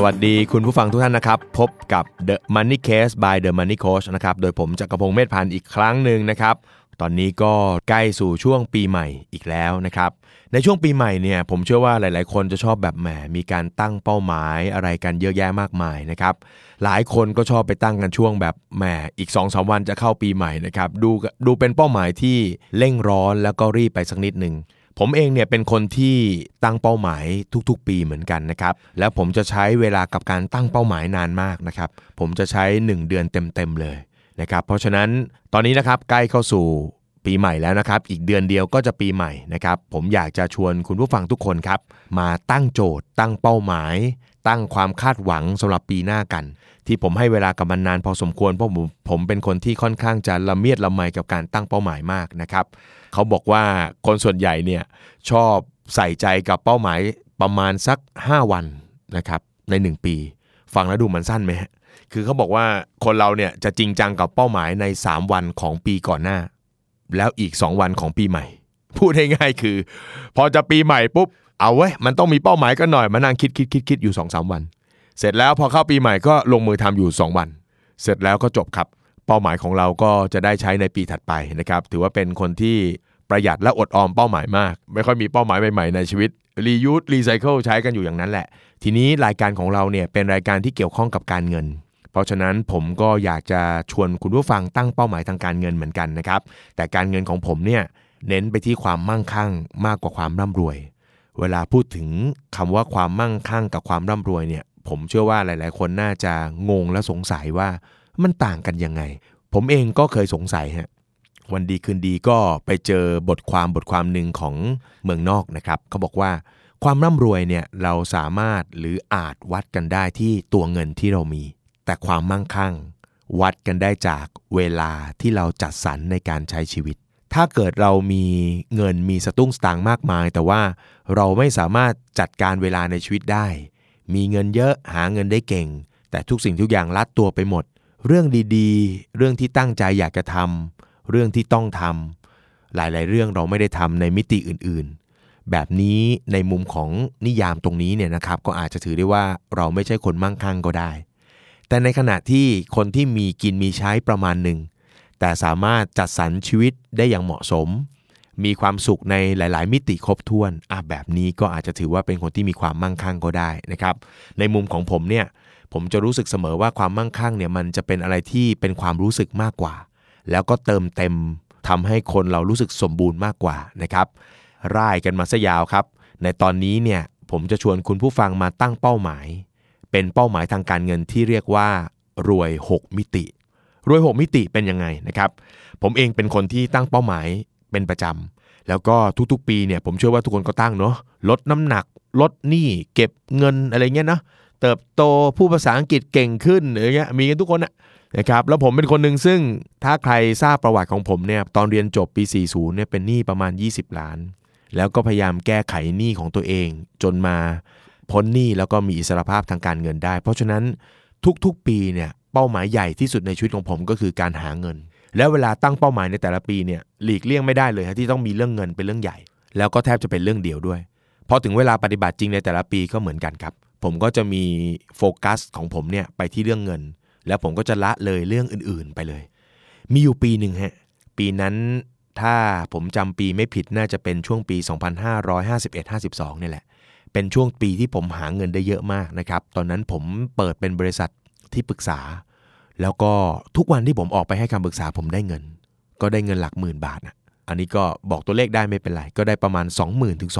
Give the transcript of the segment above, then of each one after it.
สวัสดีคุณผู้ฟังทุกท่านนะครับ พบกับ The Money Case by The Money Coach นะครับ โดยผมจักรพงศ์เมธพันธ์อีกครั้งหนึ่งนะครับ ตอนนี้ก็ใกล้สู่ช่วงปีใหม่อีกแล้วนะครับ ในช่วงปีใหม่เนี่ยผมเชื่อว่าหลาย ๆ คนจะชอบแบบแหมมีการตั้งเป้าหมายอะไรกันเยอะแยะมากมายนะครับ หลายคนก็ชอบไปตั้งกันช่วงแบบแหมอีก2อสวันจะเข้าปีใหม่นะครับ ดูดูเป็นเป้าหมายที่เร่งร้อนแล้วก็รีบไปสักนิดหนึ่ง ผมเองเนี่ยเป็นคนที่ตั้งเป้าหมายทุกๆ ปีเหมือนกันนะครับ แล้วผมจะใช้เวลากับการตั้งเป้าหมายนานมากนะครับ ผมจะใช้ 1 เดือนเต็มๆเลยนะครับ เพราะฉะนั้นตอนนี้นะครับใกล้เข้าสู่ปีใหม่แล้วนะครับ อีกเดือนเดียวก็จะปีใหม่นะครับ ผมอยากจะชวนคุณผู้ฟังทุกคนครับ มาตั้งโจทย์ ตั้งเป้าหมาย ตั้งความคาดหวังสำหรับปีหน้ากัน ที่ผมให้เวลากับมันนานพอสมควรเพราะผมผมเป็นคนที่ค่อนข้างจะละเมียดละไมกับการตั้งเป้าหมายมากนะครับเขาบอกว่าคนส่วนใหญ่เนี่ยชอบใส่ใจกับเป้าหมายประมาณสัก 5 วันนะครับใน 1 ปี ฟังแล้วดูมันสั้นไหมคือเขาบอกว่าคนเราเนี่ยจะจริงจังกับเป้าหมายใน 3 วันของปีก่อนหน้า แล้วอีก 2 วันของปีใหม่ พูดง่ายๆคือ พอจะปีใหม่ปุ๊บเอาเว้ยมันต้องมีเป้าหมายกันหน่อยมานั่งคิดคิดคิดคิดอยู่2อสวัน เสร็จแล้วพอเข้าปีใหม่ก็ลงมือทำอยู่ 2 วัน เสร็จแล้วก็จบครับ เป้าหมายของเราก็จะได้ใช้ในปีถัดไปนะครับ ถือว่าเป็นคนที่ประหยัดและอดออมเป้าหมายมาก ไม่ค่อยมีเป้าหมายใหม่ๆในชีวิตรียูสรีไซเคิลใช้กันอยู่อย่างนั้นแหละ ทีนี้รายการของเราเนี่ยเป็นรายการที่เกี่ยวข้องกับการเงิน เพราะฉะนั้นผมก็อยากจะชวนคุณผู้ฟังตั้งเป้าหมายทางการเงินเหมือนกันนะครับ แต่การเงินของผมเนี่ยเน้นไปที่ความมั่งคั่งมากกว่าความร่ำรวย เวลาพูดถึงคำว่าความมั่งคั่งกับความร่ำรวยเนี่ย ผมเชื่อว่าหลาย ๆ คนน่าจะงงและสงสัยว่ามันต่างกันยังไง ผมเองก็เคยสงสัยฮะวันดีคืนดีก็ไปเจอบทความบทความหนึ่งของเมืองนอกนะครับเขาบอกว่าความร่ำรวยเนี่ยเราสามารถหรืออาจวัดกันได้ที่ตัวเงินที่เรามี แต่ความมั่งคั่ง วัดกันได้จากเวลาที่เราจัดสรรในการใช้ชีวิต ถ้าเกิดเรามีเงินมีสตุ้งสตางค์มากมาย แต่ว่าเราไม่สามารถจัดการเวลาในชีวิตได้ มีเงินเยอะหาเงินได้เก่ง แต่ทุกสิ่งทุกอย่างลัดตัวไปหมด เรื่องดีๆ เรื่องที่ตั้งใจอยากจะทำเรื่องที่ต้องทำหลายๆ เรื่องเราไม่ได้ทำในมิติอื่นๆ แบบนี้ในมุมของนิยามตรงนี้เนี่ยนะครับก็อาจจะถือได้ว่าเราไม่ใช่คนมั่งคั่งก็ได้ แต่ในขณะที่คนที่มีกินมีใช้ประมาณหนึ่งแต่สามารถจัดสรรชีวิตได้อย่างเหมาะสม มีความสุขในหลาย ๆ มิติครบถ้วนอะแบบนี้ก็อาจจะถือว่าเป็นคนที่มีความมั่งคั่งก็ได้นะครับ ในมุมของผมเนี่ยผมจะรู้สึกเสมอว่าความมั่งคั่งเนี่ยมันจะเป็นอะไรที่เป็นความรู้สึกมากกว่า แล้วก็เติมเต็มทำให้คนเรารู้สึกสมบูรณ์มากกว่านะครับร่ายกันมาซะยาวครับ ในตอนนี้เนี่ยผมจะชวนคุณผู้ฟังมาตั้งเป้าหมาย เป็นเป้าหมายทางการเงินที่เรียกว่ารวย 6 มิติ รวย 6 มิติเป็นยังไงนะครับ ผมเองเป็นคนที่ตั้งเป้าหมาย เป็นประจำ แล้วก็ทุกๆ ปีเนี่ยผมเชื่อว่าทุกคนก็ตั้งเนาะลดน้ำหนัก ลดหนี้เก็บเงินอะไรเงี้ยนะเติบโตผู้ภาษาอังกฤษเก่งขึ้นอะไรเงี้ยมีกันทุกคนอะนะครับแล้วผมเป็นคนหนึ่งซึ่งถ้าใครทราบประวัติของผมเนี่ยตอนเรียนจบปี 40เนี่ยเป็นหนี้ประมาณ 20 ล้าน แล้วก็พยายามแก้ไขหนี้ของตัวเอง จนมาพ้นหนี้แล้วก็มีอิสรภาพทางการเงินได้ เพราะฉะนั้นทุกๆปีเนี่ยเป้าหมายใหญ่ที่สุดในชีวิตของผมก็คือการหาเงิน แล้วเวลาตั้งเป้าหมายในแต่ละปีเนี่ยหลีกเลี่ยงไม่ได้เลยที่ต้องมีเรื่องเงินเป็นเรื่องใหญ่ แล้วก็แทบจะเป็นเรื่องเดียวด้วยพอถึงเวลาปฏิบัติจริงในแต่ละปีก็เหมือนกันครับ ผมก็จะมีโฟกัสของผมเนี่ยไปที่เรื่องเงิน แล้วผมก็จะละเลยเรื่องอื่นๆไปเลย มีอยู่ปีหนึ่งฮะปีนั้นถ้าผมจำปีไม่ผิดน่าจะเป็นช่วงปี 2551-52เนี่ยแหละ เป็นช่วงปีที่ผมหาเงินได้เยอะมากนะครับ ตอนนั้นผมเปิดเป็นบริษัทที่ปรึกษา แล้วก็ทุกวันที่ผมออกไปให้คำปรึกษาผมได้เงิน ก็ได้เงินหลักหมื่นบาทนะอันนี้ก็บอกตัวเลขได้ไม่เป็นไร ก็ได้ประมาณ 20,000ถึง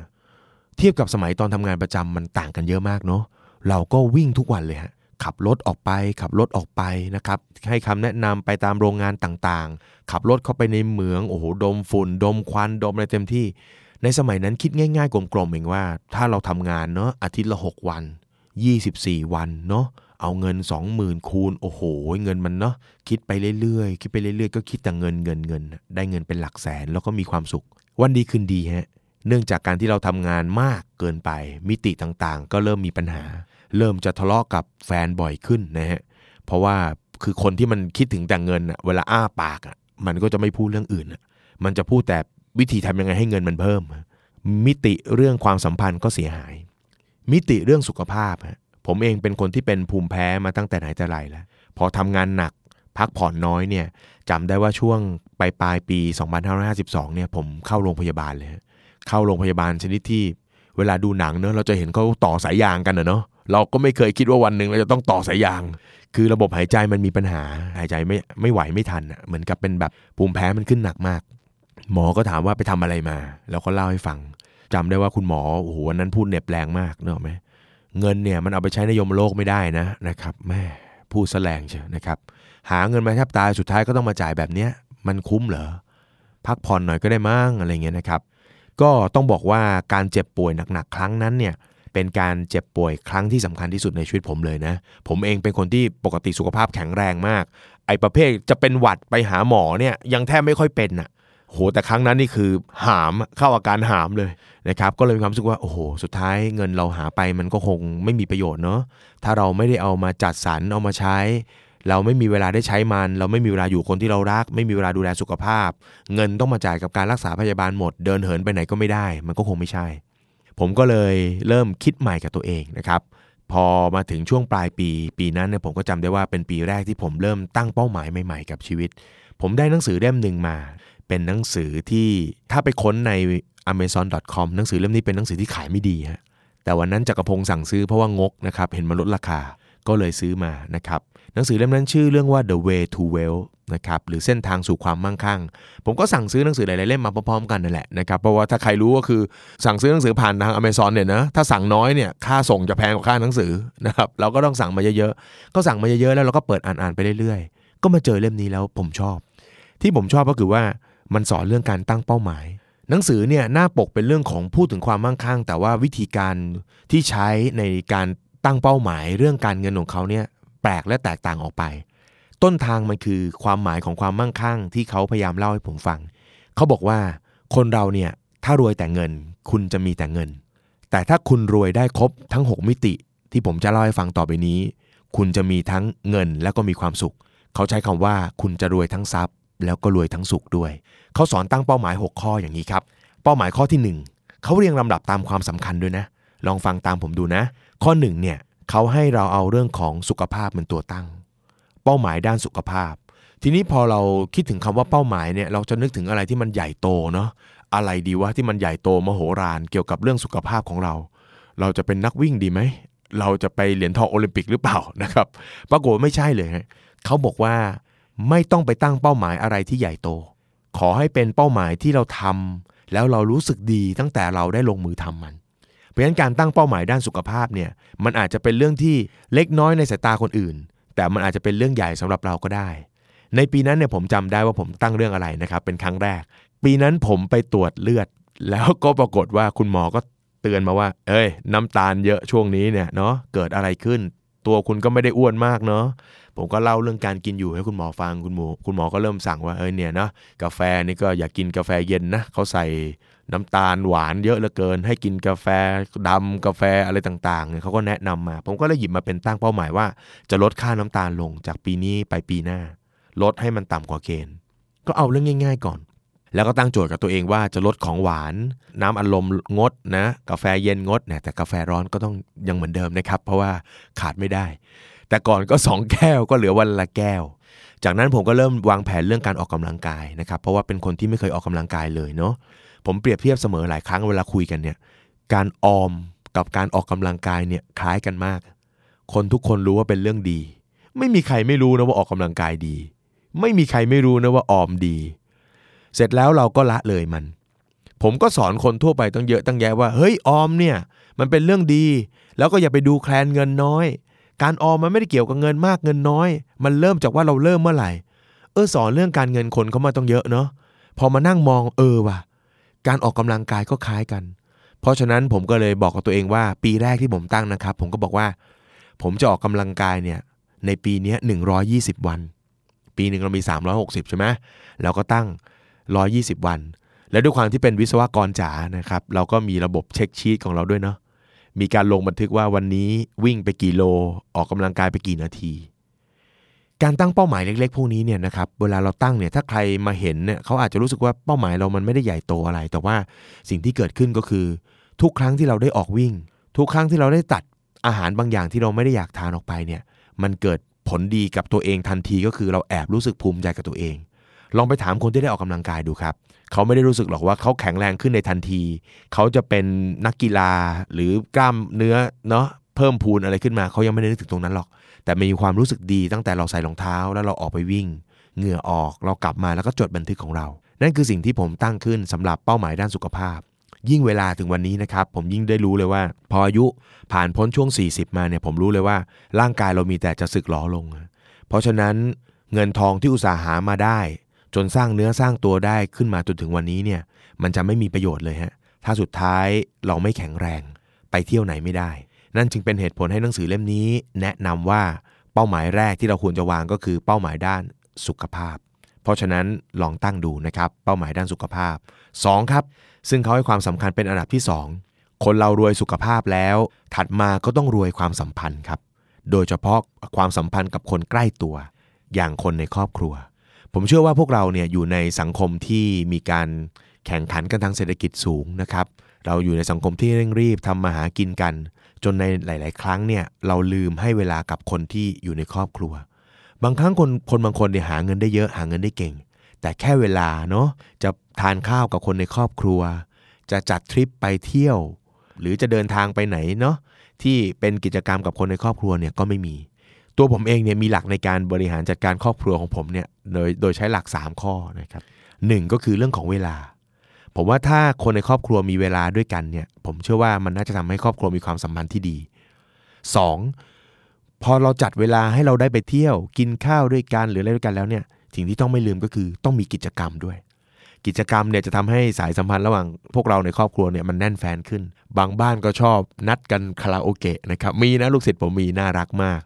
25,000 เทียบกับสมัยตอนทำงานประจำมันต่างกันเยอะมากเนาะเราก็วิ่งทุกวันเลยฮะขับรถออกไป ขับรถออกไปนะครับ ให้คำแนะนำไปตามโรงงานต่างๆ ขับรถเข้าไปในเหมืองโอ้โหดมฝุ่น ดมควันดมอะไรเต็มที่ ในสมัยนั้นคิดง่ายๆกลมๆเองว่า ถ้าเราทำงานเนาะอาทิตย์ละ 6 วัน 24 วันเนาะ เอาเงิน 20,000 คูณโอ้โห เงินมันเนาะคิดไปเรื่อยๆ คิดไปเรื่อยๆ ก็คิดแต่เงินเงินเงิน ได้เงินเป็นหลักแสนแล้วก็มีความสุข วันดีคืนดีฮะเนื่องจากการที่เราทำงานมากเกินไป มิติต่างๆ ก็เริ่มมีปัญหา เริ่มจะทะเลาะกับแฟนบ่อยขึ้นนะฮะเพราะว่าคือคนที่มันคิดถึงแต่เงินอะเวลาอ้าปากอะมันก็จะไม่พูดเรื่องอื่นมันจะพูดแต่วิธีทำยังไงให้เงินมันเพิ่ม มิติเรื่องความสัมพันธ์ก็เสียหาย มิติเรื่องสุขภาพ ผมเองเป็นคนที่เป็นภูมิแพ้มาตั้งแต่ไหนแต่ไรแล้ว พอทำงานหนักพักผ่อนน้อยเนี่ยจำได้ว่าช่วงปลายปลายปี 2552 เนี่ยผมเข้าโรงพยาบาลเลย เข้าโรงพยาบาลชนิดที่เวลาดูหนังเนอะเราจะเห็นเขาต่อสายยางกันเนอะเราก็ไม่เคยคิดว่าวันหนึ่งเราจะต้องต่อสายยาง คือระบบหายใจมันมีปัญหา หายใจไม่ไม่ไหวไม่ทันเหมือนกับเป็นแบบภูมิแพ้มันขึ้นหนักมาก หมอก็ถามว่าไปทำอะไรมา แล้วก็เล่าให้ฟังจำได้ว่าคุณหมอโอ้โหวันนั้นพูดเหน็บแรงมากเนอะไหม เงินเนี่ยมันเอาไปใช้ในยมโลกไม่ได้นะนะครับแม่พูดแสลงเชียนะครับ หาเงินมาแทบตายสุดท้ายก็ต้องมาจ่ายแบบเนี้ยมันคุ้มเหรอพักผ่อนหน่อยก็ได้มั้งอะไรเงี้ยนะครับ ก็ต้องบอกว่าการเจ็บป่วยหนักๆครั้งนั้นเนี่ยเป็นการเจ็บป่วยครั้งที่สำคัญที่สุดในชีวิตผมเลยนะ ผมเองเป็นคนที่ปกติสุขภาพแข็งแรงมาก ไอ้ประเภทจะเป็นหวัดไปหาหมอเนี่ยยังแทบไม่ค่อยเป็นอะ โหแต่ครั้งนั้นนี่คือหามเข้าอาการหามเลยนะครับก็เลยมีความรู้สึกว่าโอ้โหสุดท้ายเงินเราหาไปมันก็คงไม่มีประโยชน์เนาะถ้าเราไม่ได้เอามาจัดสรรเอามาใช้ เราไม่มีเวลาได้ใช้มัน เราไม่มีเวลาอยู่คนที่เรารัก ไม่มีเวลาดูแลสุขภาพ เงินต้องมาจ่ายกับการรักษาพยาบาลหมด เดินเหินไปไหนก็ไม่ได้ มันก็คงไม่ใช่ ผมก็เลยเริ่มคิดใหม่กับตัวเองนะครับ พอมาถึงช่วงปลายปีปีนั้นเนี่ยผมก็จำได้ว่าเป็นปีแรกที่ผมเริ่มตั้งเป้าหมายใหม่ๆกับชีวิต ผมได้หนังสือเล่มหนึ่งมา เป็นหนังสือที่ถ้าไปค้นใน amazon.com หนังสือเล่มนี้เป็นหนังสือที่ขายไม่ดีฮะแต่วันนั้นจักรพงศ์สั่งซื้อเพราะว่างกนะครับเห็นมันลดราคาก็เลยซื้อมานะครับ หนังสือเล่มนั้นชื่อเรื่องว่า The Way to Wealth นะครับหรือเส้นทางสู่ความมั่งคั่ง ผมก็สั่งซื้อหนังสือหลายๆเล่มมาพร้อมๆกันนั่นแหละนะครับเพราะว่าถ้าใครรู้ก็คือสั่งซื้อหนังสือผ่านทาง Amazon เนี่ยนะถ้าสั่งน้อยเนี่ยค่าส่งจะแพงกว่าค่าหนังสือนะครับเราก็ต้องสั่งมาเยอะๆก็สั่งมาเยอะๆแล้วเราก็เปิดอ่านๆไปเรื่อยๆ ก็มาเจอเล่มนี้แล้วผมชอบ ที่ผมชอบก็คือว่ามันสอนเรื่องการตั้งเป้าหมาย หนังสือเนี่ยหน้าปกเป็นเรื่องของพูดถึงความมั่งคั่ง แต่ว่าวิธีการที่ใช้ในการตั้งเป้าหมายเรื่องการเงินของเขาเนี่ย แปลกและแตกต่างออกไป ต้นทางมันคือความหมายของความมั่งคั่ง ที่เขาพยายามเล่าให้ผมฟัง เขาบอกว่าคนเราเนี่ยถ้ารวยแต่เงิน คุณจะมีแต่เงิน แต่ถ้าคุณรวยได้ครบทั้ง 6 มิติ ที่ผมจะเล่าให้ฟังต่อไปนี้ คุณจะมีทั้งเงินและก็มีความสุข เขาใช้คำว่าคุณจะรวยทั้งทรัพย์ แล้วก็รวยทั้งสุขด้วย เขาสอนตั้งเป้าหมาย 6 ข้ออย่างนี้ครับ เป้าหมายข้อที่ 1เขาเรียงลำดับตามความสำคัญด้วยนะ ลองฟังตามผมดูนะ ข้อ1เนี่ย เขาให้เราเอาเรื่องของสุขภาพเป็นตัวตั้ง เป้าหมายด้านสุขภาพ ทีนี้พอเราคิดถึงคำว่าเป้าหมายเนี่ยเราจะนึกถึงอะไรที่มันใหญ่โตเนาะอะไรดีวะที่มันใหญ่โตมโหฬารเกี่ยวกับเรื่องสุขภาพของเรา เราจะเป็นนักวิ่งดีไหมเราจะไปเหรียญทองโอลิมปิกหรือเปล่านะครับ ปรากฏไม่ใช่เลยเขาบอกว่าไม่ต้องไปตั้งเป้าหมายอะไรที่ใหญ่โต ขอให้เป็นเป้าหมายที่เราทำแล้วเรารู้สึกดีตั้งแต่เราได้ลงมือทำมัน ราะฉะนั้นการตั้งเป้าหมายด้านสุขภาพเนี่ยมันอาจจะเป็นเรื่องที่เล็กน้อยในสายตาคนอื่น แต่มันอาจจะเป็นเรื่องใหญ่สำหรับเราก็ได้ ในปีนั้นเนี่ยผมจำได้ว่าผมตั้งเรื่องอะไรนะครับเป็นครั้งแรก ปีนั้นผมไปตรวจเลือด แล้วก็ปรากฏว่าคุณหมอก็เตือนมาว่า เอ้ย น้ำตาลเยอะช่วงนี้เนี่ยเนาะเกิดอะไรขึ้น ตัวคุณก็ไม่ได้อ้วนมากเนาะผมก็เล่าเรื่องการกินอยู่ให้คุณหมอฟังคุณหมอคุณหมอก็เริ่มสั่งว่าเออเนี่ยเนาะกาแฟนี่ก็อย่ากกินกาแฟเย็นนะเขาใส่ น้ำตาลหวานเยอะเหลือเกิน ให้กินกาแฟดำกาแฟอะไรต่างๆเนี่ยเขาก็แนะนำมา ผมก็เลยหยิบมาเป็นตั้งเป้าหมายว่า จะลดค่าน้ำตาลลงจากปีนี้ไปปีหน้า ลดให้มันต่ำกว่าเกณฑ์ ก็เอาเรื่องง่าย ๆ ก่อน แล้วก็ตั้งโจทย์กับตัวเองว่าจะลดของหวาน น้ำอัดลมงดนะ กาแฟเย็นงดนะแต่กาแฟร้อนก็ต้องยังเหมือนเดิมนะครับ เพราะว่าขาดไม่ได้ แต่ก่อนก็ 2 แก้วก็เหลือวันละแก้วจากนั้นผมก็เริ่มวางแผนเรื่องการออกกำลังกายนะครับเพราะว่าเป็นคนที่ไม่เคยออกกำลังกายเลยเนาะ ผมเปรียบเทียบเสมอหลายครั้งเวลาคุยกันเนี่ย การออมกับการออกกำลังกายเนี่ยคล้ายกันมาก คนทุกคนรู้ว่าเป็นเรื่องดี ไม่มีใครไม่รู้นะว่าออกกำลังกายดี ไม่มีใครไม่รู้นะว่าออมดี เสร็จแล้วเราก็ละเลยมัน ผมก็สอนคนทั่วไปต้องเยอะตั้งแยะว่า เฮ้ยออมเนี่ย มันเป็นเรื่องดี แล้วก็อย่าไปดูแคลนเงินน้อย การออมมันไม่ได้เกี่ยวกับเงินมากเงินน้อย มันเริ่มจากว่าเราเริ่มเมื่อไหร่ เออสอนเรื่องการเงินคนเขามาต้องเยอะเนาะพอมานั่งมองเออว่ะ การออกกำลังกายก็คล้ายกัน เพราะฉะนั้นผมก็เลยบอกกับตัวเองว่า ปีแรกที่ผมตั้งนะครับ ผมก็บอกว่า ผมจะออกกำลังกายเนี่ยในปีนี้120 วัน ปีหนึ่งเรามี 360 ใช่ไหมเราก็ตั้ง 120 วัน และด้วยความที่เป็นวิศวกรจ๋านะครับ เราก็มีระบบเช็คชีตของเราด้วยเนาะมีการลงบันทึกว่าวันนี้วิ่งไปกี่โล ออกกำลังกายไปกี่นาที การตั้งเป้าหมายเล็ก ๆ พวกนี้เนี่ยนะครับเวลาเราตั้งเนี่ยถ้าใครมาเห็นเนี่ยเขาอาจจะรู้สึกว่าเป้าหมายเรามันไม่ได้ใหญ่โตอะไร แต่ว่าสิ่งที่เกิดขึ้นก็คือ ทุกครั้งที่เราได้ออกวิ่ง ทุกครั้งที่เราได้ตัดอาหารบางอย่างที่เราไม่ได้อยากทานออกไปเนี่ยมันเกิดผลดีกับตัวเองทันทีก็คือเราแอบรู้สึกภูมิใจกับตัวเอง ลองไปถามคนที่ได้ออกกำลังกายดูครับ เขาไม่ได้รู้สึกหรอกว่าเขาแข็งแรงขึ้นในทันที เขาจะเป็นนักกีฬาหรือกล้ามเนื้อเนาะ เพิ่มพูนอะไรขึ้นมาเขายังไม่ได้นึกถึงตรงนั้นหรอก แต่มีความรู้สึกดีตั้งแต่เราใส่รองเท้า แล้วเราออกไปวิ่ง เหงื่อออกเรากลับมาแล้วก็จดบันทึกของเรา นั่นคือสิ่งที่ผมตั้งขึ้นสำหรับเป้าหมายด้านสุขภาพ ยิ่งเวลาถึงวันนี้นะครับ ผมยิ่งได้รู้เลยว่า พออายุผ่านพ้นช่วง 40 มาเนี่ยผมรู้เลยว่า ร่างกายเรามีแต่จะสึกหรอลง เพราะฉะนั้นเงินทองที่อุตสาหามาได้ จนสร้างเนื้อสร้างตัวได้ขึ้นมาจนถึงวันนี้เนี่ยมันจะไม่มีประโยชน์เลยฮะถ้าสุดท้ายเราไม่แข็งแรง ไปเที่ยวไหนไม่ได้ นั่นจึงเป็นเหตุผลให้หนังสือเล่มนี้ แนะนำว่าเป้าหมายแรกที่เราควรจะวางก็คือเป้าหมายด้านสุขภาพ เพราะฉะนั้นลองตั้งดูนะครับเป้าหมายด้านสุขภาพ 2. ครับ ซึ่งเขาให้ความสำคัญเป็นอันดับที่ 2 คนเรารวยสุขภาพแล้ว ถัดมาก็ต้องรวยความสัมพันธ์ครับโดยเฉพาะความสัมพันธ์กับคนใกล้ตัว อย่างคนในครอบครัว ผมเชื่อว่าพวกเราเนี่ยอยู่ในสังคมที่มีการ แข่งขันกันทางเศรษฐกิจสูงนะครับ เราอยู่ในสังคมที่เร่งรีบทำมาหากินกัน จนในหลาย ๆ ครั้งเนี่ยเราลืมให้เวลากับคนที่อยู่ในครอบครัว บางครั้งคนคนบางคนเนี่ยหาเงินได้เยอะหาเงินได้เก่ง แต่แค่เวลาเนาะจะทานข้าวกับคนในครอบครัว จะจัดทริปไปเที่ยว หรือจะเดินทางไปไหนเนาะที่เป็นกิจกรรมกับคนในครอบครัวเนี่ยก็ไม่มี ตัวผมเองเนี่ยมีหลักในการบริหารจัดการครอบครัวของผมเนี่ยโดยโดยใช้หลัก 3 ข้อนะครับหก็คือเรื่องของเวลา ผมว่าถ้าคนในครอบครัวมีเวลาด้วยกันเนี่ย ผมเชื่อว่ามันน่าจะทำให้ครอบครัวมีความสัมพันธ์ที่ดี 2. พอเราจัดเวลาให้เราได้ไปเที่ยว กินข้าวด้วยกันหรืออะไรด้วยกันแล้วเนี่ย สิ่งที่ต้องไม่ลืมก็คือต้องมีกิจกรรมด้วย กิจกรรมเนี่ยจะทำให้สายสัมพันธ์ระหว่างพวกเราในครอบครัวเนี่ยมันแน่นแฟนขึ้น บางบ้านก็ชอบนัดกันคาราโอเกะนะครับ มีนะลูกศิษย์ผมมีน่ารักมาก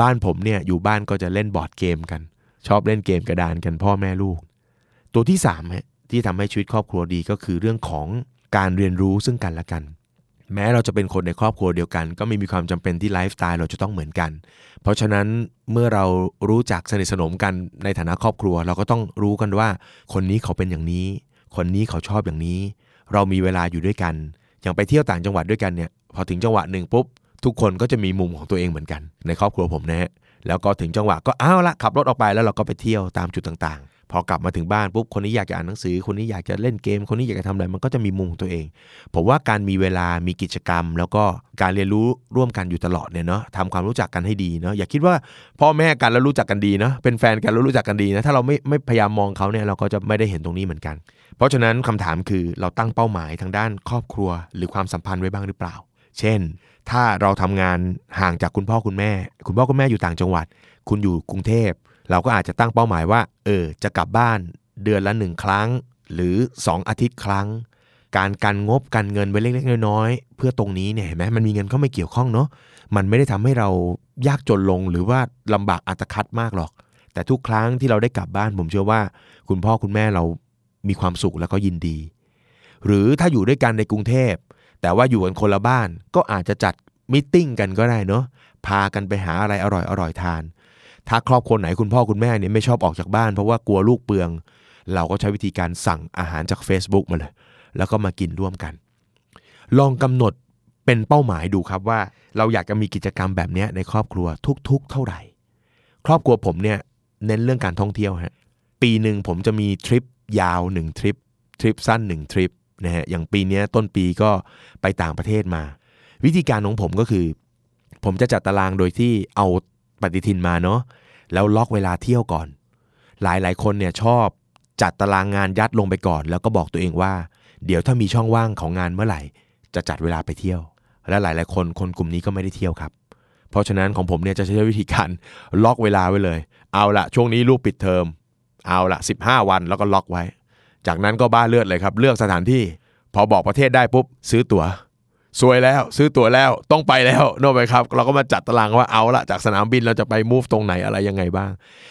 บ้านผมเนี่ยอยู่บ้านก็จะเล่นบอร์ดเกมกัน ชอบเล่นเกมกระดานกันพ่อแม่ลูก ตัวที่3ฮะ ที่ทำให้ชีวิตครอบครัวดีก็คือเรื่องของการเรียนรู้ซึ่งกันและกัน แม้เราจะเป็นคนในครอบครัวเดียวกัน ก็ไม่มีความจำเป็นที่ไลฟ์สไตล์เราจะต้องเหมือนกัน เพราะฉะนั้นเมื่อเรารู้จักสนิทสนมกันในฐานะครอบครัว เราก็ต้องรู้กันว่า คนนี้เขาเป็นอย่างนี้ คนนี้เขาชอบอย่างนี้ เรามีเวลาอยู่ด้วยกัน อย่างไปเที่ยวต่างจังหวัดด้วยกันเนี่ยพอถึงจังหวะหนึ่งปุ๊บทุกคนก็จะมีมุมของตัวเองเหมือนกัน ในครอบครัวผมนะฮะแล้วก็ถึงจังหวะก็อ้าวละขับรถออกไปแล้วเราก็ไปเที่ยวตามจุดต่างๆ พอกลับมาถึงบ้านปุ๊บคนนี้อยากจะอ่านหนังสือ คนนี้อยากจะเล่นเกม คนนี้อยากจะทำอะไรมันก็จะมีมุมของตัวเอง ผมว่าการมีเวลามีกิจกรรม แล้วก็การเรียนรู้ร่วมกันอยู่ตลอดเนี่ยเนาะทำความรู้จักกันให้ดีเนาะอย่าคิดว่าพ่อแม่กันแล้วรู้จักกันดีเนาะเป็นแฟนกันแล้วรู้จักกันดีนะถ้าเราไม่ไม่พยายามมองเขาเนี่ยเราก็จะไม่ได้เห็นตรงนี้เหมือนกัน เพราะฉะนั้นคำถามคือเราตั้งเป้าหมายทางด้านครอบครัว หรือความสัมพันธ์ไว้บ้างหรือเปล่า เช่น ถ้าเราทำงานห่างจากคุณพ่อคุณแม่ คุณพ่อคุณแม่อยู่ต่างจังหวัด คุณอยู่กรุงเทพ เราก็อาจจะตั้งเป้าหมายว่า เออ จะกลับบ้านเดือนละหนึ่งครั้ง หรือ 2 อาทิตย์ครั้ง การกันงบการเงินไว้เล็กๆน้อยๆเพื่อตรงนี้เนี่ยเห็นไหมมันมีเงินเข้าไม่เกี่ยวข้องเนาะมันไม่ได้ทำให้เรายากจนลงหรือว่าลำบากอัตคัดมากหรอก แต่ทุกครั้งที่เราได้กลับบ้านผมเชื่อว่า คุณพ่อคุณแม่เรามีความสุขแล้วก็ยินดี หรือถ้าอยู่ด้วยกันในกรุงเทพ แต่ว่าอยู่กันคนละบ้านก็อาจจะจัดมิ팅กันก็ได้เนาะพากันไปหาอะไรอร่อยอร่อยทาน ถ้าครอบครัวไหนคุณพ่อคุณแม่เนี่ยไม่ชอบออกจากบ้าน เพราะว่ากลัวลูกเปลือง เราก็ใช้วิธีการสั่งอาหารจาก Facebook มาเลย แล้วก็มากินร่วมกัน ลองกำหนดเป็นเป้าหมายดูครับว่า เราอยากจะมีกิจกรรมแบบนี้ในครอบครัวทุก ๆ เท่าไหร่ ครอบครัวผมเนี่ยเน้นเรื่องการท่องเที่ยวฮะปีหนึ่งผมจะมีทริปยาว1ทริปทริปสั้น1ทริปนะฮะอย่างปีนี้ต้นปีก็ไปต่างประเทศมา วิธีการของผมก็คือ ผมจะจัดตารางโดยที่เอา ปฏิทินมาเนาะแล้วล็อกเวลาเที่ยวก่อน หลายหลายคนเนี่ยชอบจัดตารางงานยัดลงไปก่อน แล้วก็บอกตัวเองว่า เดี๋ยวถ้ามีช่องว่างของงานเมื่อไหร่ จะจัดเวลาไปเที่ยว และหลายหลายคนคนกลุ่มนี้ก็ไม่ได้เที่ยวครับ เพราะฉะนั้นของผมเนี่ยจะใช้วิธีการล็อกเวลาไว้เลย เอาละช่วงนี้ลูกปิดเทอม เอาละ15 วันแล้วก็ล็อกไว้ จากนั้นก็บ้าเลือดเลยครับ เลือกสถานที่ พอบอกประเทศได้ปุ๊บซื้อตัว๋ว สวยแล้ว ซื้อตั๋วแล้วต้องไปแล้วโน่ไปครับ เราก็มาจัดตารางว่าเอาละจากสนามบินเราจะไปมูฟตรงไหนอะไรยังไงบ้าง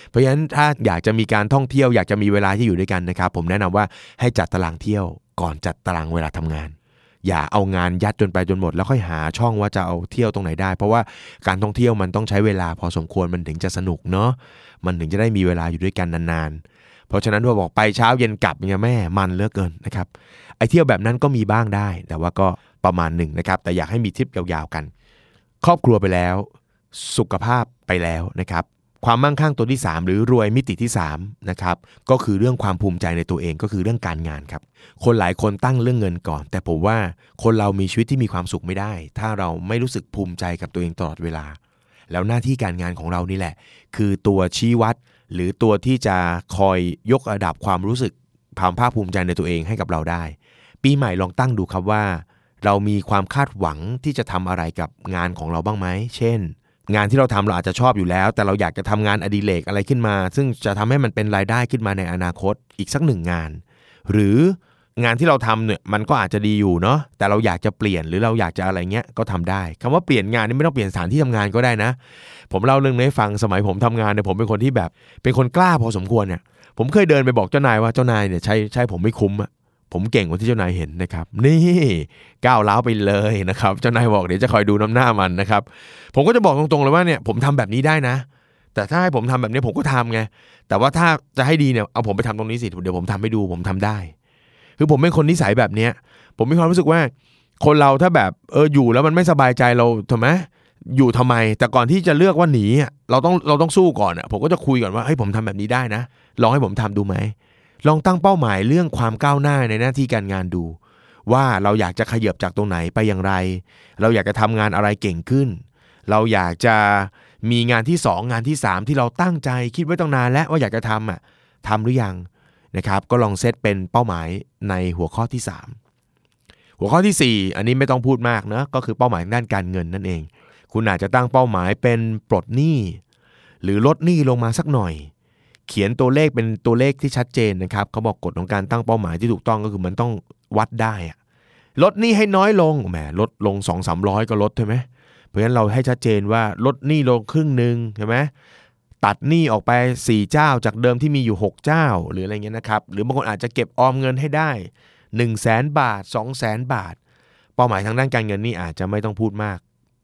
เพราะฉะนั้นถ้าอยากจะมีการท่องเที่ยวอยากจะมีเวลาที่อยู่ด้วยกันนะครับ ผมแนะนำว่าให้จัดตารางเที่ยว ก่อนจัดตารางเวลาทำงาน อย่าเอางานยัดจนไปจนหมด แล้วค่อยหาช่องว่าจะเอาเที่ยวตรงไหนได้ เพราะว่าการท่องเที่ยวมันต้องใช้เวลาพอสมควรมันถึงจะสนุกเนาะมันถึงจะได้มีเวลาอยู่ด้วยกันนานๆ เพราะฉะนั้นถ้าบอกไปเช้าเย็นกลับเนี่ยแม่มันเลือกเกินนะครับไอเที่ยวแบบนั้นก็มีบ้างได้แต่ว่าก็ ประมาณหนึ่งนะครับ แต่อยากให้มีทริปยาวๆกัน ครอบครัวไปแล้ว สุขภาพไปแล้วนะครับ ความมั่งคั่งตัวที่ 3 หรือรวยมิติที่3นะครับก็คือเรื่องความภูมิใจในตัวเองก็คือเรื่องการงานครับ คนหลายคนตั้งเรื่องเงินก่อน แต่ผมว่าคนเรามีชีวิตที่มีความสุขไม่ได้ ถ้าเราไม่รู้สึกภูมิใจกับตัวเองตลอดเวลา แล้วหน้าที่การงานของเรานี่แหละ คือตัวชี้วัด หรือตัวที่จะคอยยกระดับความรู้สึกความภาคภูมิใจในตัวเองให้กับเราได้ ปีใหม่ลองตั้งดูครับว่า เรามีความคาดหวังที่จะทำอะไรกับงานของเราบ้างไหม เช่น งานที่เราทำเราอาจจะชอบอยู่แล้ว แต่เราอยากจะทำงานอดิเรกอะไรขึ้นมา ซึ่งจะทำให้มันเป็นรายได้ขึ้นมาในอนาคตอีกสักหนึ่งงาน หรืองานที่เราทำเนี่ยมันก็อาจจะดีอยู่เนาะแต่เราอยากจะเปลี่ยนหรือเราอยากจะอะไรเงี้ยก็ทำได้คำว่าเปลี่ยนงานนี่ไม่ต้องเปลี่ยนสถานที่ทำงานก็ได้นะ ผมเล่าเรื่องนี้ให้ฟังสมัยผมทำงานเนี่ยผมเป็นคนที่แบบ เป็นคนกล้าพอสมควรเนี่ยผมเคยเดินไปบอกเจ้านายว่าเจ้านายเนี่ยใช้ใช้ผมไม่คุ้มอะ ผมเก่งกว่าที่เจ้านายเห็นนะครับ นี่ก้าวล้าวไปเลยนะครับ เจ้านายบอกเดี๋ยวจะคอยดูน้ำหน้ามันนะครับ ผมก็จะบอกตรงๆเลยว่าเนี่ยผมทำแบบนี้ได้นะ แต่ถ้าให้ผมทำแบบนี้ผมก็ทำไงแต่ว่าถ้าจะให้ดีเนี่ยเอาผมไปทำตรงนี้สิเดี๋ยวผมทำให้ดูผมทำได้ คือผมเป็นคนนิสัยแบบเนี้ย ผมมีความรู้สึกว่า คนเราถ้าแบบเอออยู่แล้วมันไม่สบายใจเราถูกไหมอยู่ทำไม แต่ก่อนที่จะเลือกว่าหนีเราต้องเราต้องสู้ก่อนอะผมก็จะคุยก่อนว่าเฮ้ยผมทำแบบนี้ได้นะลองให้ผมทำดูไหม ลองตั้งเป้าหมายเรื่องความก้าวหน้าในหน้าที่การงานดู ว่าเราอยากจะขยับจากตรงไหนไปอย่างไร เราอยากจะทำงานอะไรเก่งขึ้น เราอยากจะมีงานที่ 2 งานที่ 3 ที่เราตั้งใจคิดไว้ตั้งนานแล้วว่าอยากจะทำอะทำหรือยังนะครับ ก็ลองเซตเป็นเป้าหมายในหัวข้อที่ 3 หัวข้อที่ 4 อันนี้ไม่ต้องพูดมากนะก็คือเป้าหมายด้านการเงินนั่นเอง คุณอาจจะตั้งเป้าหมายเป็นปลดหนี้หรือลดหนี้ลงมาสักหน่อย เขียนตัวเลขเป็นตัวเลขที่ชัดเจนนะครับเขาบอกกฎของการตั้งเป้าหมายที่ถูกต้องก็คือมันต้องวัดได้อะลดหนี้ให้น้อยลงแหมลดลง 2 3 0 0 ก็ลดใช่ไหมเพราะฉะนั้นเราให้ชัดเจนว่าลดหนี้ลงครึ่งหนึ่งใช่ไหมตัดหนี้ออกไป 4 เจ้าจากเดิมที่มีอยู่ 6 เจ้า หรืออะไรเงี้ยนะครับ หรือบางคนอาจจะเก็บออมเงินให้ได้ 1 0 0 0 0แสนบาท 2 0 0แสนบาท เป้าหมายทางด้านการเงินนี่อาจจะไม่ต้องพูดมาก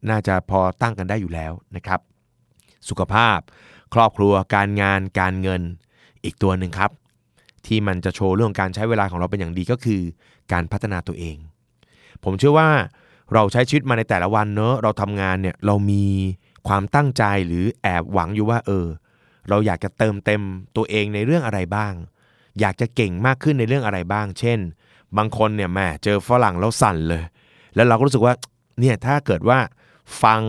น่าจะพอตั้งกันได้อยู่แล้วนะครับ สุขภาพ ครอบครัว การงาน การเงิน อีกตัวหนึ่งครับ ที่มันจะโชว์เรื่องการใช้เวลาของเราเป็นอย่างดีก็คือ การพัฒนาตัวเอง ผมเชื่อว่าเราใช้ชีวิตมาในแต่ละวันเนอะเราทำงานเนี่ยเรามีความตั้งใจหรือแอบหวังอยู่ว่า เออ เราอยากจะเติมเต็มตัวเองในเรื่องอะไรบ้าง อยากจะเก่งมากขึ้นในเรื่องอะไรบ้าง เช่น บางคนเนี่ยแม่เจอฝรั่งแล้วสั่นเลย แล้วเราก็รู้สึกว่าเนี่ยถ้าเกิดว่าฟัง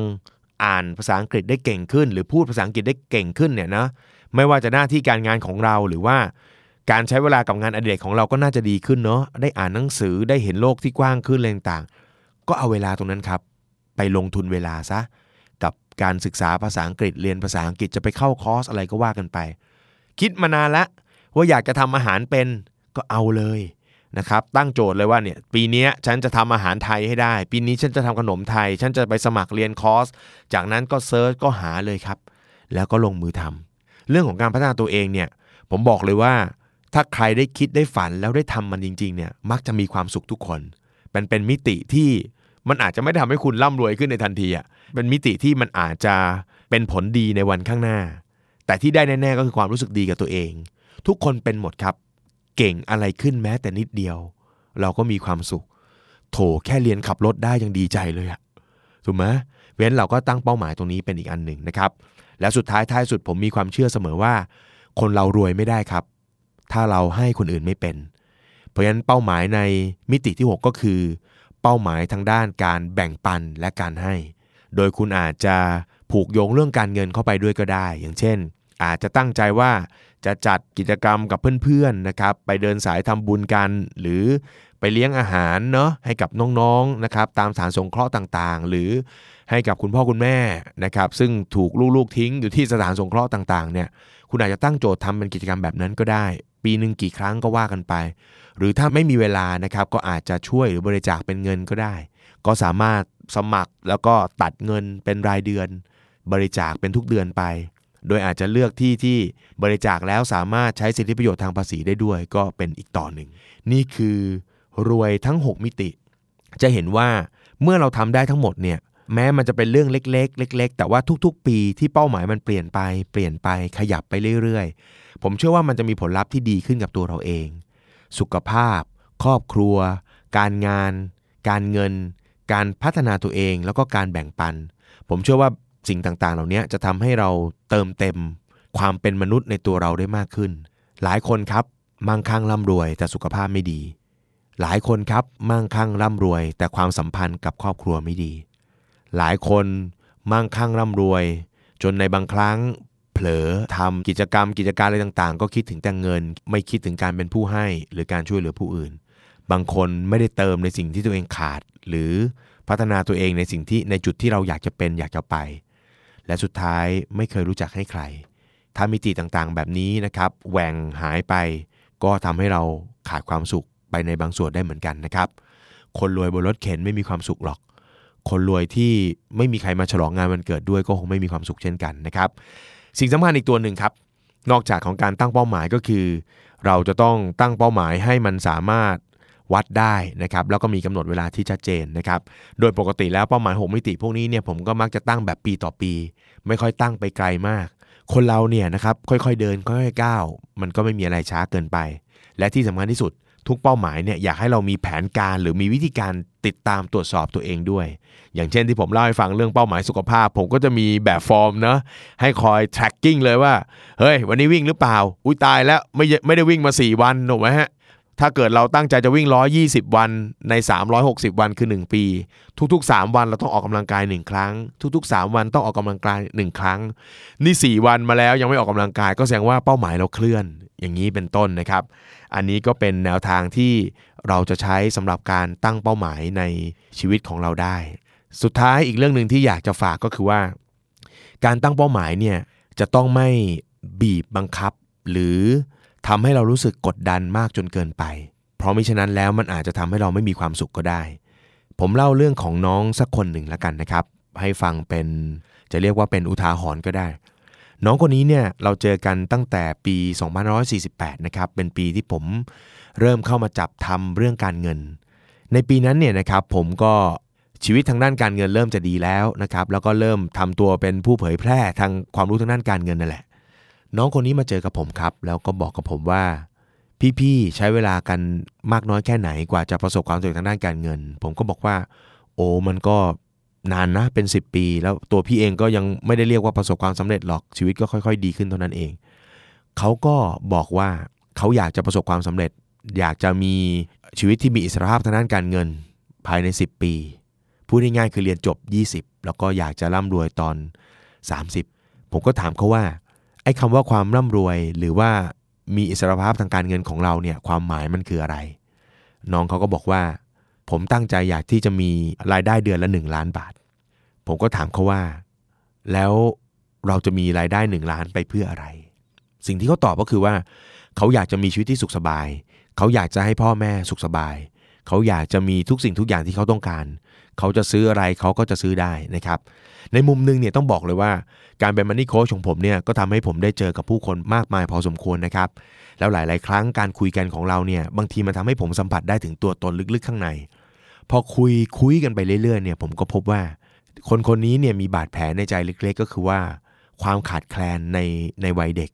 อ่านภาษาอังกฤษได้เก่งขึ้น หรือพูดภาษาอังกฤษได้เก่งขึ้นเนี่ยนะไม่ว่าจะหน้าที่การงานของเราหรือว่า การใช้เวลากับงานอดิเรกของเราก็น่าจะดีขึ้นเนาะได้อ่านหนังสือได้เห็นโลกที่กว้างขึ้นอะไรต่างๆ ก็เอาเวลาตรงนั้นครับ ไปลงทุนเวลาซะกับการศึกษาภาษาอังกฤษเรียนภาษาอังกฤษจะไปเข้าคอร์สอะไรก็ว่ากันไป คิดมานานแล้วว่าอยากจะทำอาหารเป็นก็เอาเลย นะครับตั้งโจทย์เลยว่าเนี่ยปีนี้ฉันจะทำอาหารไทยให้ได้ ปีนี้ฉันจะทำขนมไทย ฉันจะไปสมัครเรียนคอร์ส จากนั้นก็ search ก็หาเลยครับ แล้วก็ลงมือทำเรื่องของการพัฒนาตัวเองเนี่ยผมบอกเลยว่า ถ้าใครได้คิดได้ฝันแล้วได้ทำมันจริงๆเนี่ยมักจะมีความสุขทุกคนเป็นเป็นมิติที่มันอาจจะไม่ทำให้คุณร่ำรวยขึ้นในทันทีอะเป็นมิติที่มันอาจจะเป็นผลดีในวันข้างหน้า แต่ที่ได้แน่ๆก็คือความรู้สึกดีกับตัวเอง ทุกคนเป็นหมดครับ เก่งอะไรขึ้นแม้แต่นิดเดียว เราก็มีความสุข โถแค่เรียนขับรถได้ยังดีใจเลยอะถูกไหมเว้นเราก็ตั้งเป้าหมายตรงนี้เป็นอีกอันหนึ่งนะครับ แล้วสุดท้ายท้ายสุดผมมีความเชื่อเสมอว่า คนเรารวยไม่ได้ครับ ถ้าเราให้คนอื่นไม่เป็น เพราะฉะนั้นเป้าหมายในมิติที่ 6 ก็คือ เป้าหมายทางด้านการแบ่งปันและการให้ โดยคุณอาจจะผูกโยงเรื่องการเงินเข้าไปด้วยก็ได้ อย่างเช่น อาจจะตั้งใจว่าจะจัดกิจกรรมกับเพื่อนๆนะครับไปเดินสายทำบุญกัน หรือไปเลี้ยงอาหารเนาะให้กับน้องๆนะครับตามสถานสงเคราะห์ต่างๆ หรือให้กับคุณพ่อคุณแม่นะครับซึ่งถูกลูกๆทิ้งอยู่ที่สถานสงเคราะห์ต่างๆเนี่ยคุณอาจจะตั้งโจทย์ทำเป็นกิจกรรมแบบนั้นก็ได้ ปีหนึ่งกี่ครั้งก็ว่ากันไป หรือถ้าไม่มีเวลานะครับก็อาจจะช่วยหรือบริจาคเป็นเงินก็ได้ ก็สามารถสมัครแล้วก็ตัดเงินเป็นรายเดือน บริจาคเป็นทุกเดือนไป โดยอาจจะเลือกที่ที่บริจาคแล้วสามารถใช้สิทธิประโยชน์ทางภาษีได้ด้วย ก็เป็นอีกต่อหนึ่ง นี่คือรวยทั้ง 6 มิติ จะเห็นว่าเมื่อเราทำได้ทั้งหมดเนี่ยแม้มันจะเป็นเรื่องเล็ก ๆ เล็ก ๆ แต่ว่าทุก ๆ ปีที่เป้าหมายมันเปลี่ยนไป เปลี่ยนไปขยับไปเรื่อย ๆ ผมเชื่อว่ามันจะมีผลลัพธ์ที่ดีขึ้นกับตัวเราเอง สุขภาพ ครอบครัว การงาน การเงิน การพัฒนาตัวเอง แล้วก็การแบ่งปัน ผมเชื่อว่า สิ่งต่างๆ เหล่านี้จะทำให้เราเติมเต็มความเป็นมนุษย์ในตัวเราได้มากขึ้น หลายคนครับมั่งคั่งร่ำรวยแต่สุขภาพไม่ดี หลายคนครับมั่งคั่งร่ำรวย แต่ความสัมพันธ์กับครอบครัวไม่ดี หลายคนมั่งคั่งร่ำรวย จนในบางครั้งเผลอทำกิจกรรมกิจการอะไรต่างๆ ก็คิดถึงแต่เงิน ไม่คิดถึงการเป็นผู้ให้หรือการช่วยเหลือผู้อื่น บางคนไม่ได้เติมในสิ่งที่ตัวเองขาด หรือพัฒนาตัวเองในสิ่งที่ในจุดที่เราอยากจะเป็นอยากจะไป และสุดท้ายไม่เคยรู้จักให้ใคร ถ้ามิติต่างๆ แบบนี้นะครับแหว่งหายไป ก็ทำให้เราขาดความสุขไปในบางส่วนได้เหมือนกันนะครับ คนรวยบนรถเข็นไม่มีความสุขหรอก คนรวยที่ไม่มีใครมาฉลองงานวันเกิดด้วยก็คงไม่มีความสุขเช่นกันนะครับ สิ่งสำคัญอีกตัวหนึ่งครับ นอกจากของการตั้งเป้าหมายก็คือ เราจะต้องตั้งเป้าหมายให้มันสามารถ วัดได้นะครับแล้วก็มีกำหนดเวลาที่ชัดเจนนะครับโดยปกติแล้วเป้าหมาย 6 มิติพวกนี้เนี่ยผมก็มักจะตั้งแบบปีต่อปี ไม่ค่อยตั้งไปไกลมาก คนเราเนี่ยนะครับค่อยๆเดินค่อยๆก้าวมันก็ไม่มีอะไรช้าเกินไป และที่สำคัญที่สุดทุกเป้าหมายเนี่ยอยากให้เรามีแผนการหรือมีวิธีการติดตามตรวจสอบตัวเองด้วย อย่างเช่นที่ผมเล่าให้ฟังเรื่องเป้าหมายสุขภาพ ผมก็จะมีแบบฟอร์มเนะให้คอย tracking เลยว่า เฮ้ย วันนี้วิ่งหรือเปล่า อุ้ยตายแล้วไม่ไม่ได้วิ่งมา 4 วันถูกไหมฮะ ถ้าเกิดเราตั้งใจจะวิ่ง 120 วันใน 360 วันคือ 1 ปี ทุกๆ 3 วันเราต้องออกกำลังกาย 1 ครั้ง ทุกๆ 3 วันต้องออกกำลังกาย 1 ครั้ง นี่ 4 วันมาแล้วยังไม่ออกกำลังกาย ก็แสดงว่าเป้าหมายเราเคลื่อน อย่างนี้เป็นต้นนะครับ อันนี้ก็เป็นแนวทางที่เราจะใช้สำหรับการตั้งเป้าหมายในชีวิตของเราได้ สุดท้ายอีกเรื่องหนึ่งที่อยากจะฝากก็คือว่า การตั้งเป้าหมายเนี่ยจะต้องไม่บีบบังคับหรือ ทำให้เรารู้สึกกดดันมากจนเกินไป เพราะมิฉะนั้นแล้วมันอาจจะทำให้เราไม่มีความสุขก็ได้ ผมเล่าเรื่องของน้องสักคนหนึ่งแล้วกันนะครับ ให้ฟังเป็นจะเรียกว่าเป็นอุทาหรณ์ก็ได้ น้องคนนี้เนี่ยเราเจอกันตั้งแต่ปี 2548 นะครับ เป็นปีที่ผมเริ่มเข้ามาจับทำเรื่องการเงิน ในปีนั้นเนี่ยนะครับผมก็ชีวิตทางด้านการเงินเริ่มจะดีแล้วนะครับ แล้วก็เริ่มทำตัวเป็นผู้เผยแพร่ทางความรู้ทางด้านการเงินนั่นแหละ น้องคนนี้มาเจอกับผมครับ แล้วก็บอกกับผมว่า พี่ๆใช้เวลากันมากน้อยแค่ไหนกว่าจะประสบความสำเร็จทางด้านการเงิน ผมก็บอกว่า โอ้มันก็นานนะเป็น 10 ปี แล้วตัวพี่เองก็ยังไม่ได้เรียกว่าประสบความสำเร็จหรอกชีวิตก็ค่อยๆ ดีขึ้นเท่านั้นเอง เขาก็บอกว่าเขาอยากจะประสบความสำเร็จ อยากจะมีชีวิตที่มีอิสรภาพทางด้านการเงินภายใน 10 ปีพูดง่ายๆคือเรียนจบ 20 แล้วก็อยากจะร่ำรวยตอน 30 ผมก็ถามเขาว่า ไอ้คำว่าความร่ำรวยหรือว่ามีอิสรภาพทางการเงินของเราเนี่ยความหมายมันคืออะไร น้องเขาก็บอกว่า ผมตั้งใจอยากที่จะมีรายได้เดือนละ 1 ล้านบาท ผมก็ถามเขาว่า แล้วเราจะมีรายได้ 1 ล้านไปเพื่ออะไร สิ่งที่เขาตอบก็คือว่า เขาอยากจะมีชีวิตที่สุขสบาย เขาอยากจะให้พ่อแม่สุขสบาย เขาอยากจะมีทุกสิ่งทุกอย่างที่เขาต้องการ เขาจะซื้ออะไรเขาก็จะซื้อได้นะครับ ในมุมนึงเนี่ยต้องบอกเลยว่า การเป็นมันนี่โค้ชของผมเนี่ยก็ทำให้ผมได้เจอกับผู้คนมากมายพอสมควรนะครับ แล้วหลาย ๆ ครั้งการคุยกันของเราเนี่ยบางทีมันทำให้ผมสัมผัสได้ถึงตัวตนลึก ๆ ข้างใน พอคุยคุยกันไปเรื่อย ๆ เนี่ยผมก็พบว่า คนคนนี้เนี่ยมีบาดแผลในใจเล็ก ๆ ก็คือว่า ความขาดแคลนในในวัยเด็ก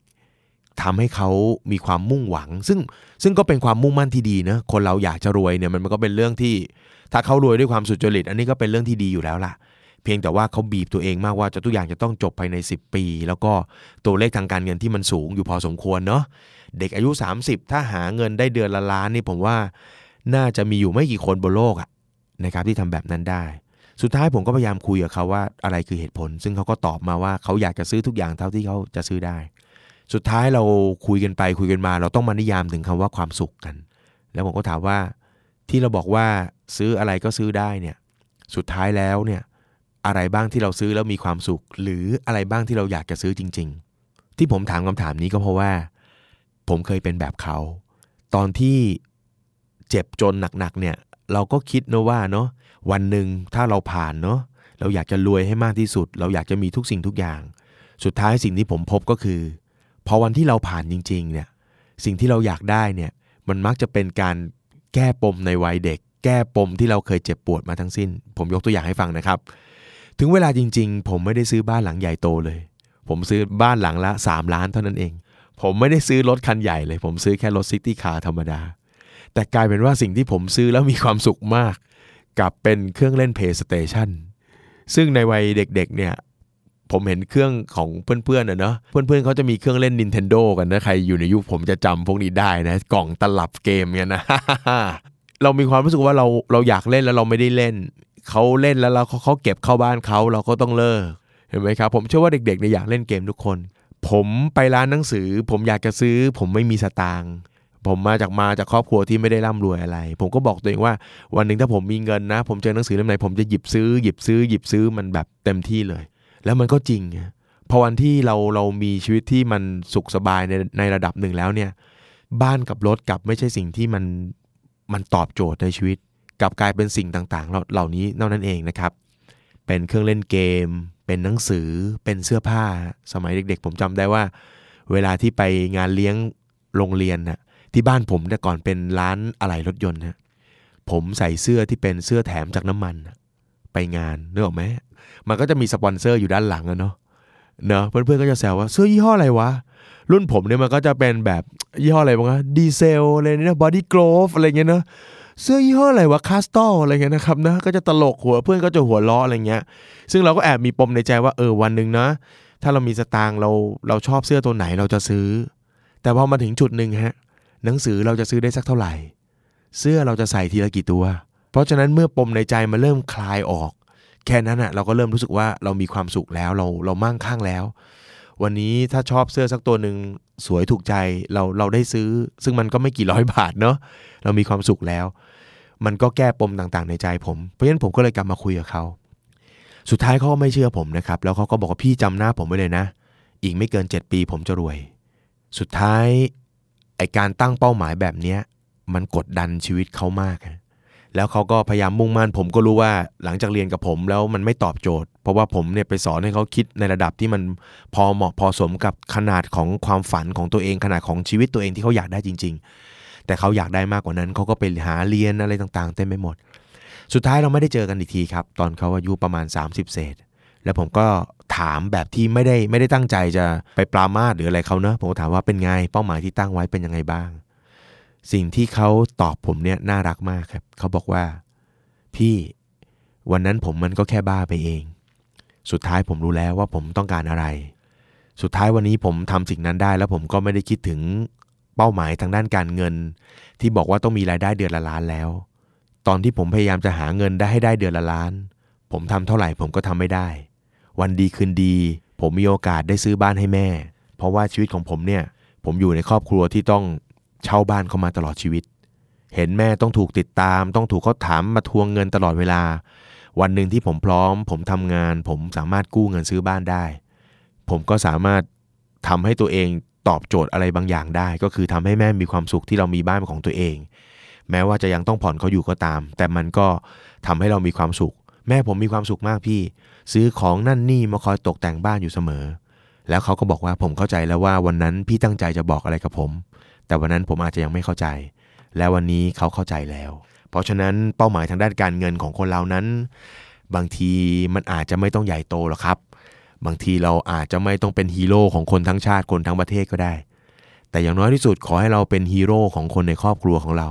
ทำให้เขามีความมุ่งหวัง ซึ่งซึ่งก็เป็นความมุ่งมั่นที่ดีนะคนเราอยากจะรวยเนี่ยมันก็เป็นเรื่องที่ ถ้าเขารวยด้วยความสุจริต อันนี้ก็เป็นเรื่องที่ดีอยู่แล้วล่ะ เพียงแต่ว่าเขาบีบตัวเองมากว่าจะทุกอย่างจะต้องจบภายใน 10 ปี แล้วก็ตัวเลขทางการเงินที่มันสูงอยู่พอสมควรเนาะเด็กอายุ 30 ถ้าหาเงินได้เดือนละล้านนี่ผมว่า น่าจะมีอยู่ไม่กี่คนบนโลกอะนะครับที่ทำแบบนั้นได้สุดท้ายผมก็พยายามคุยกับเขาว่าอะไรคือเหตุผล ซึ่งเขาก็ตอบมาว่าเขาอยากจะซื้อทุกอย่างเท่าที่เขาจะซื้อได้ สุดท้ายเราคุยกันไปคุยกันมา เราต้องมานิยามถึงคำว่าความสุขกัน แล้วผมก็ถามว่าที่เราบอกว่าซื้ออะไรก็ซื้อได้เนี่ยสุดท้ายแล้วเนี่ยอะไรบ้างที่เราซื้อแล้วมีความสุข หรืออะไรบ้างที่เราอยากจะซื้อจริง ๆ ที่ผมถามคำถามนี้ก็เพราะว่า ผมเคยเป็นแบบเขา ตอนที่เจ็บจนหนักๆเนี่ยเราก็คิดนะว่าเนาะวันหนึ่งถ้าเราผ่านเนาะเราอยากจะรวยให้มากที่สุด เราอยากจะมีทุกสิ่งทุกอย่าง สุดท้ายสิ่งที่ผมพบก็คือ พอวันที่เราผ่านจริงๆเนี่ยสิ่งที่เราอยากได้เนี่ยมันมักจะเป็นการแก้ปมในวัยเด็ก แก้ปมที่เราเคยเจ็บปวดมาทั้งสิ้น ผมยกตัวอย่างให้ฟังนะครับ ถึงเวลาจริงๆ ผมไม่ได้ซื้อบ้านหลังใหญ่โตเลย ผมซื้อบ้านหลังละ 3 ล้านเท่านั้นเอง ผมไม่ได้ซื้อรถคันใหญ่เลย ผมซื้อแค่รถซิตี้คาร์ธรรมดา แต่กลายเป็นว่าสิ่งที่ผมซื้อแล้วมีความสุขมาก กับเป็นเครื่องเล่น PlayStation ซึ่งในวัยเด็กๆเนี่ย ผมเห็นเครื่องของเพื่อนๆนะเนาะเพื่อนๆเขาจะมีเครื่องเล่น Nintendo กันนะใครอยู่ในยุคผมจะจำพวกนี้ได้นะ กล่องตลับเกมเนี่ยนะเรามีความรู้สึกว่าเราเราอยากเล่นแล้วเราไม่ได้เล่นเขาเล่นแล้วเราเขาเขาเก็บเข้าบ้านเขาเราก็ต้องเลิกเห็นไหมครับ ผมเชื่อว่าเด็กๆเนี่ยอยากเล่นเกมทุกคน ผมไปร้านหนังสือ ผมอยากจะซื้อ ผมไม่มีสตางค์ผมมาจากมาจากครอบครัวที่ไม่ได้ร่ำรวยอะไร ผมก็บอกตัวเองว่าวันหนึ่งถ้าผมมีเงินนะ ผมเจอหนังสือเล่มไหนผมจะหยิบซื้อหยิบซื้อหยิบซื้อมันแบบเต็มที่เลย แล้วมันก็จริงพอวันที่เราเรามีชีวิตที่มันสุขสบายในในระดับหนึ่งแล้วเนี่ย บ้านกับรถกับไม่ใช่สิ่งที่มันมันตอบโจทย์ในชีวิตกับกลายเป็นสิ่งต่างๆ เหล่านี้เท่านั้นเองนะครับ เป็นเครื่องเล่นเกม เป็นหนังสือ เป็นเสื้อผ้า สมัยเด็กๆ ผมจำได้ว่า เวลาที่ไปงานเลี้ยงโรงเรียนน่ะที่บ้านผมแต่ก่อนเป็นร้านอะไหล่รถยนต์นะผมใส่เสื้อที่เป็นเสื้อแถมจากน้ำมัน ไปงานนึกออกไหม มันก็จะมีสปอนเซอร์อยู่ด้านหลังอะเนาะเนาะเพื่อนๆก็จะแซวว่าเสื้อยี่ห้ออะไรวะ รุ่นผมเนี่ยมันก็จะเป็นแบบยี่ห้ออะไรบ้างอะดีเซลอะไรเนี่ย Body Glove อะไรเงี้ยเนาะเสื้อยี่ห้ออะไรวะ Castrol อะไรเงี้ยนะครับนะก็จะตลกหัวเพื่อนก็จะหัวเราะอะไรเงี้ย ซึ่งเราก็แอบมีปมในใจว่าเออวันหนึ่งนะ ถ้าเรามีสตางค์เราเราชอบเสื้อตัวไหนเราจะซื้อ แต่พอมาถึงจุดหนึ่งฮะหนังสือเราจะซื้อได้สักเท่าไหร่ เสื้อเราจะใส่ทีละกี่ตัว เพราะฉะนั้นเมื่อปมในใจมาเริ่มคลายออก แค่นั้นอะเราก็เริ่มรู้สึกว่าเรามีความสุขแล้วเราเรามั่งคั่งแล้ว วันนี้ถ้าชอบเสื้อสักตัวหนึ่งสวยถูกใจเราเราได้ซื้อ ซึ่งมันก็ไม่กี่ร้อยบาทเนาะเรามีความสุขแล้ว มันก็แก้ปมต่างๆ ในใจผมเพราะฉะนั้นผมก็เลยกลับมาคุยกับเขาสุดท้ายเขาก็ไม่เชื่อผมนะครับ แล้วเขาก็บอกว่าพี่จำหน้าผมไว้เลยนะ อีกไม่เกิน 7 ปีผมจะรวย สุดท้ายไอการตั้งเป้าหมายแบบเนี้ยมันกดดันชีวิตเขามาก แล้วเขาก็พยายามมุ่งมั่นผมก็รู้ว่าหลังจากเรียนกับผมแล้วมันไม่ตอบโจทย์ เพราะว่าผมเนี่ยไปสอนให้เขาคิดในระดับที่มันพอเหมาะพอสมกับขนาดของความฝันของตัวเองขนาดของชีวิตตัวเองที่เขาอยากได้จริง ๆ แต่เขาอยากได้มากกว่านั้นเขาก็ไปหาเรียนอะไรต่างๆ เต็มไปหมด สุดท้ายเราไม่ได้เจอกันอีกทีครับ ตอนเขาอายุประมาณ 30 เศษ แล้วผมก็ถามแบบที่ไม่ได้ไม่ได้ตั้งใจจะไปปรามาสหรืออะไรเขาเนะผมถามว่าเป็นไงเป้าหมายที่ตั้งไว้เป็นยังไงบ้าง สิ่งที่เขาตอบผมเนี่ยน่ารักมากครับ เขาบอกว่า พี่วันนั้นผมมันก็แค่บ้าไปเอง สุดท้ายผมรู้แล้วว่าผมต้องการอะไร สุดท้ายวันนี้ผมทำสิ่งนั้นได้แล้วผมก็ไม่ได้คิดถึงเป้าหมายทางด้านการเงิน ที่บอกว่าต้องมีรายได้เดือนละล้านแล้ว ตอนที่ผมพยายามจะหาเงินได้ให้ได้เดือนละล้าน ผมทำเท่าไหร่ผมก็ทำไม่ได้ วันดีคืนดี ผมมีโอกาสได้ซื้อบ้านให้แม่ เพราะว่าชีวิตของผมเนี่ย ผมอยู่ในครอบครัวที่ต้อง เช่าบ้านเขามาตลอดชีวิต เห็นแม่ต้องถูกติดตาม ต้องถูกเขาถามมาทวงเงินตลอดเวลา วันหนึ่งที่ผมพร้อม ผมทำงาน ผมสามารถกู้เงินซื้อบ้านได้ ผมก็สามารถทำให้ตัวเองตอบโจทย์อะไรบางอย่างได้ ก็คือทำให้แม่มีความสุขที่เรามีบ้านของตัวเอง แม้ว่าจะยังต้องผ่อนเขาอยู่ก็ตาม แต่มันก็ทำให้เรามีความสุข แม่ผมมีความสุขมากพี่ ซื้อของนั่นนี่มาคอยตกแต่งบ้านอยู่เสมอ แล้วเขาก็บอกว่าผมเข้าใจแล้วว่าวันนั้นพี่ตั้งใจจะบอกอะไรกับผม แต่วันนั้นผมอาจจะยังไม่เข้าใจ แล้ววันนี้เขาเข้าใจแล้ว เพราะฉะนั้นเป้าหมายทางด้านการเงินของคนเรานั้น บางทีมันอาจจะไม่ต้องใหญ่โตหรอกครับ บางทีเราอาจจะไม่ต้องเป็นฮีโร่ของคนทั้งชาติคนทั้งประเทศก็ได้ แต่อย่างน้อยที่สุดขอให้เราเป็นฮีโร่ของคนในครอบครัวของเรา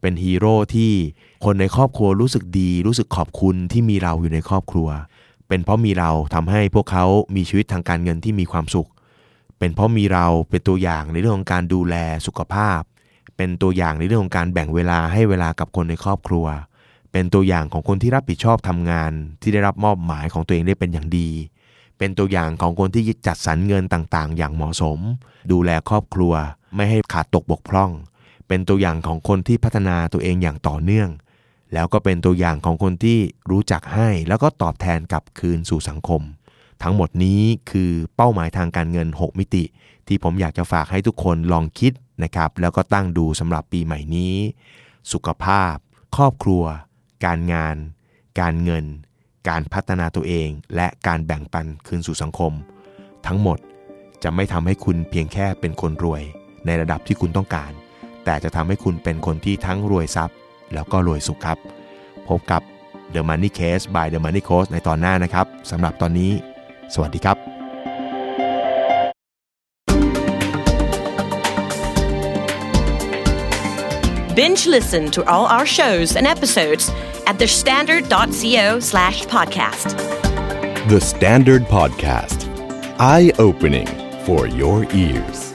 เป็นฮีโร่ที่คนในครอบครัวรู้สึกดี รู้สึกขอบคุณที่มีเราอยู่ในครอบครัว เป็นเพราะมีเราทำให้พวกเขามีชีวิตทางการเงินที่มีความสุข เป็นเพราะมีเราเป็นตัวอย่างในเรื่องของการดูแลสุขภาพ เป็นตัวอย่างในเรื่องของการแบ่งเวลาให้เวลากับคนในครอบครัว เป็นตัวอย่างของคนที่รับผิดชอบทำงาน ที่ได้รับมอบหมายของตัวเองได้เป็นอย่างดี เป็นตัวอย่างของคนที่จัดสรรเงินต่างๆ อย่างเหมาะสม ดูแลครอบครัว ไม่ให้ขาดตกบกพร่อง เป็นตัวอย่างของคนที่พัฒนาตัวเองอย่างต่อเนื่อง แล้วก็เป็นตัวอย่างของคนที่รู้จักให้แล้วก็ตอบแทนกลับคืนสู่สังคม ทั้งหมดนี้คือเป้าหมายทางการเงิน 6 มิติ ที่ผมอยากจะฝากให้ทุกคนลองคิดนะครับ แล้วก็ตั้งดูสำหรับปีใหม่นี้ สุขภาพ ครอบครัว การงาน การเงิน การพัฒนาตัวเอง และการแบ่งปันคืนสู่สังคม ทั้งหมดจะไม่ทำให้คุณเพียงแค่เป็นคนรวย ในระดับที่คุณต้องการ แต่จะทำให้คุณเป็นคนที่ทั้งรวยทรัพย์ แล้วก็รวยสุขครับ พบกับ The Money Case by The Money Coach ในตอนหน้านะครับสำหรับตอนนี้ สวัสดีครับ Binge listen to all our shows and episodes at thestandard.co slash podcast. The Standard Podcast. Eye opening for your ears.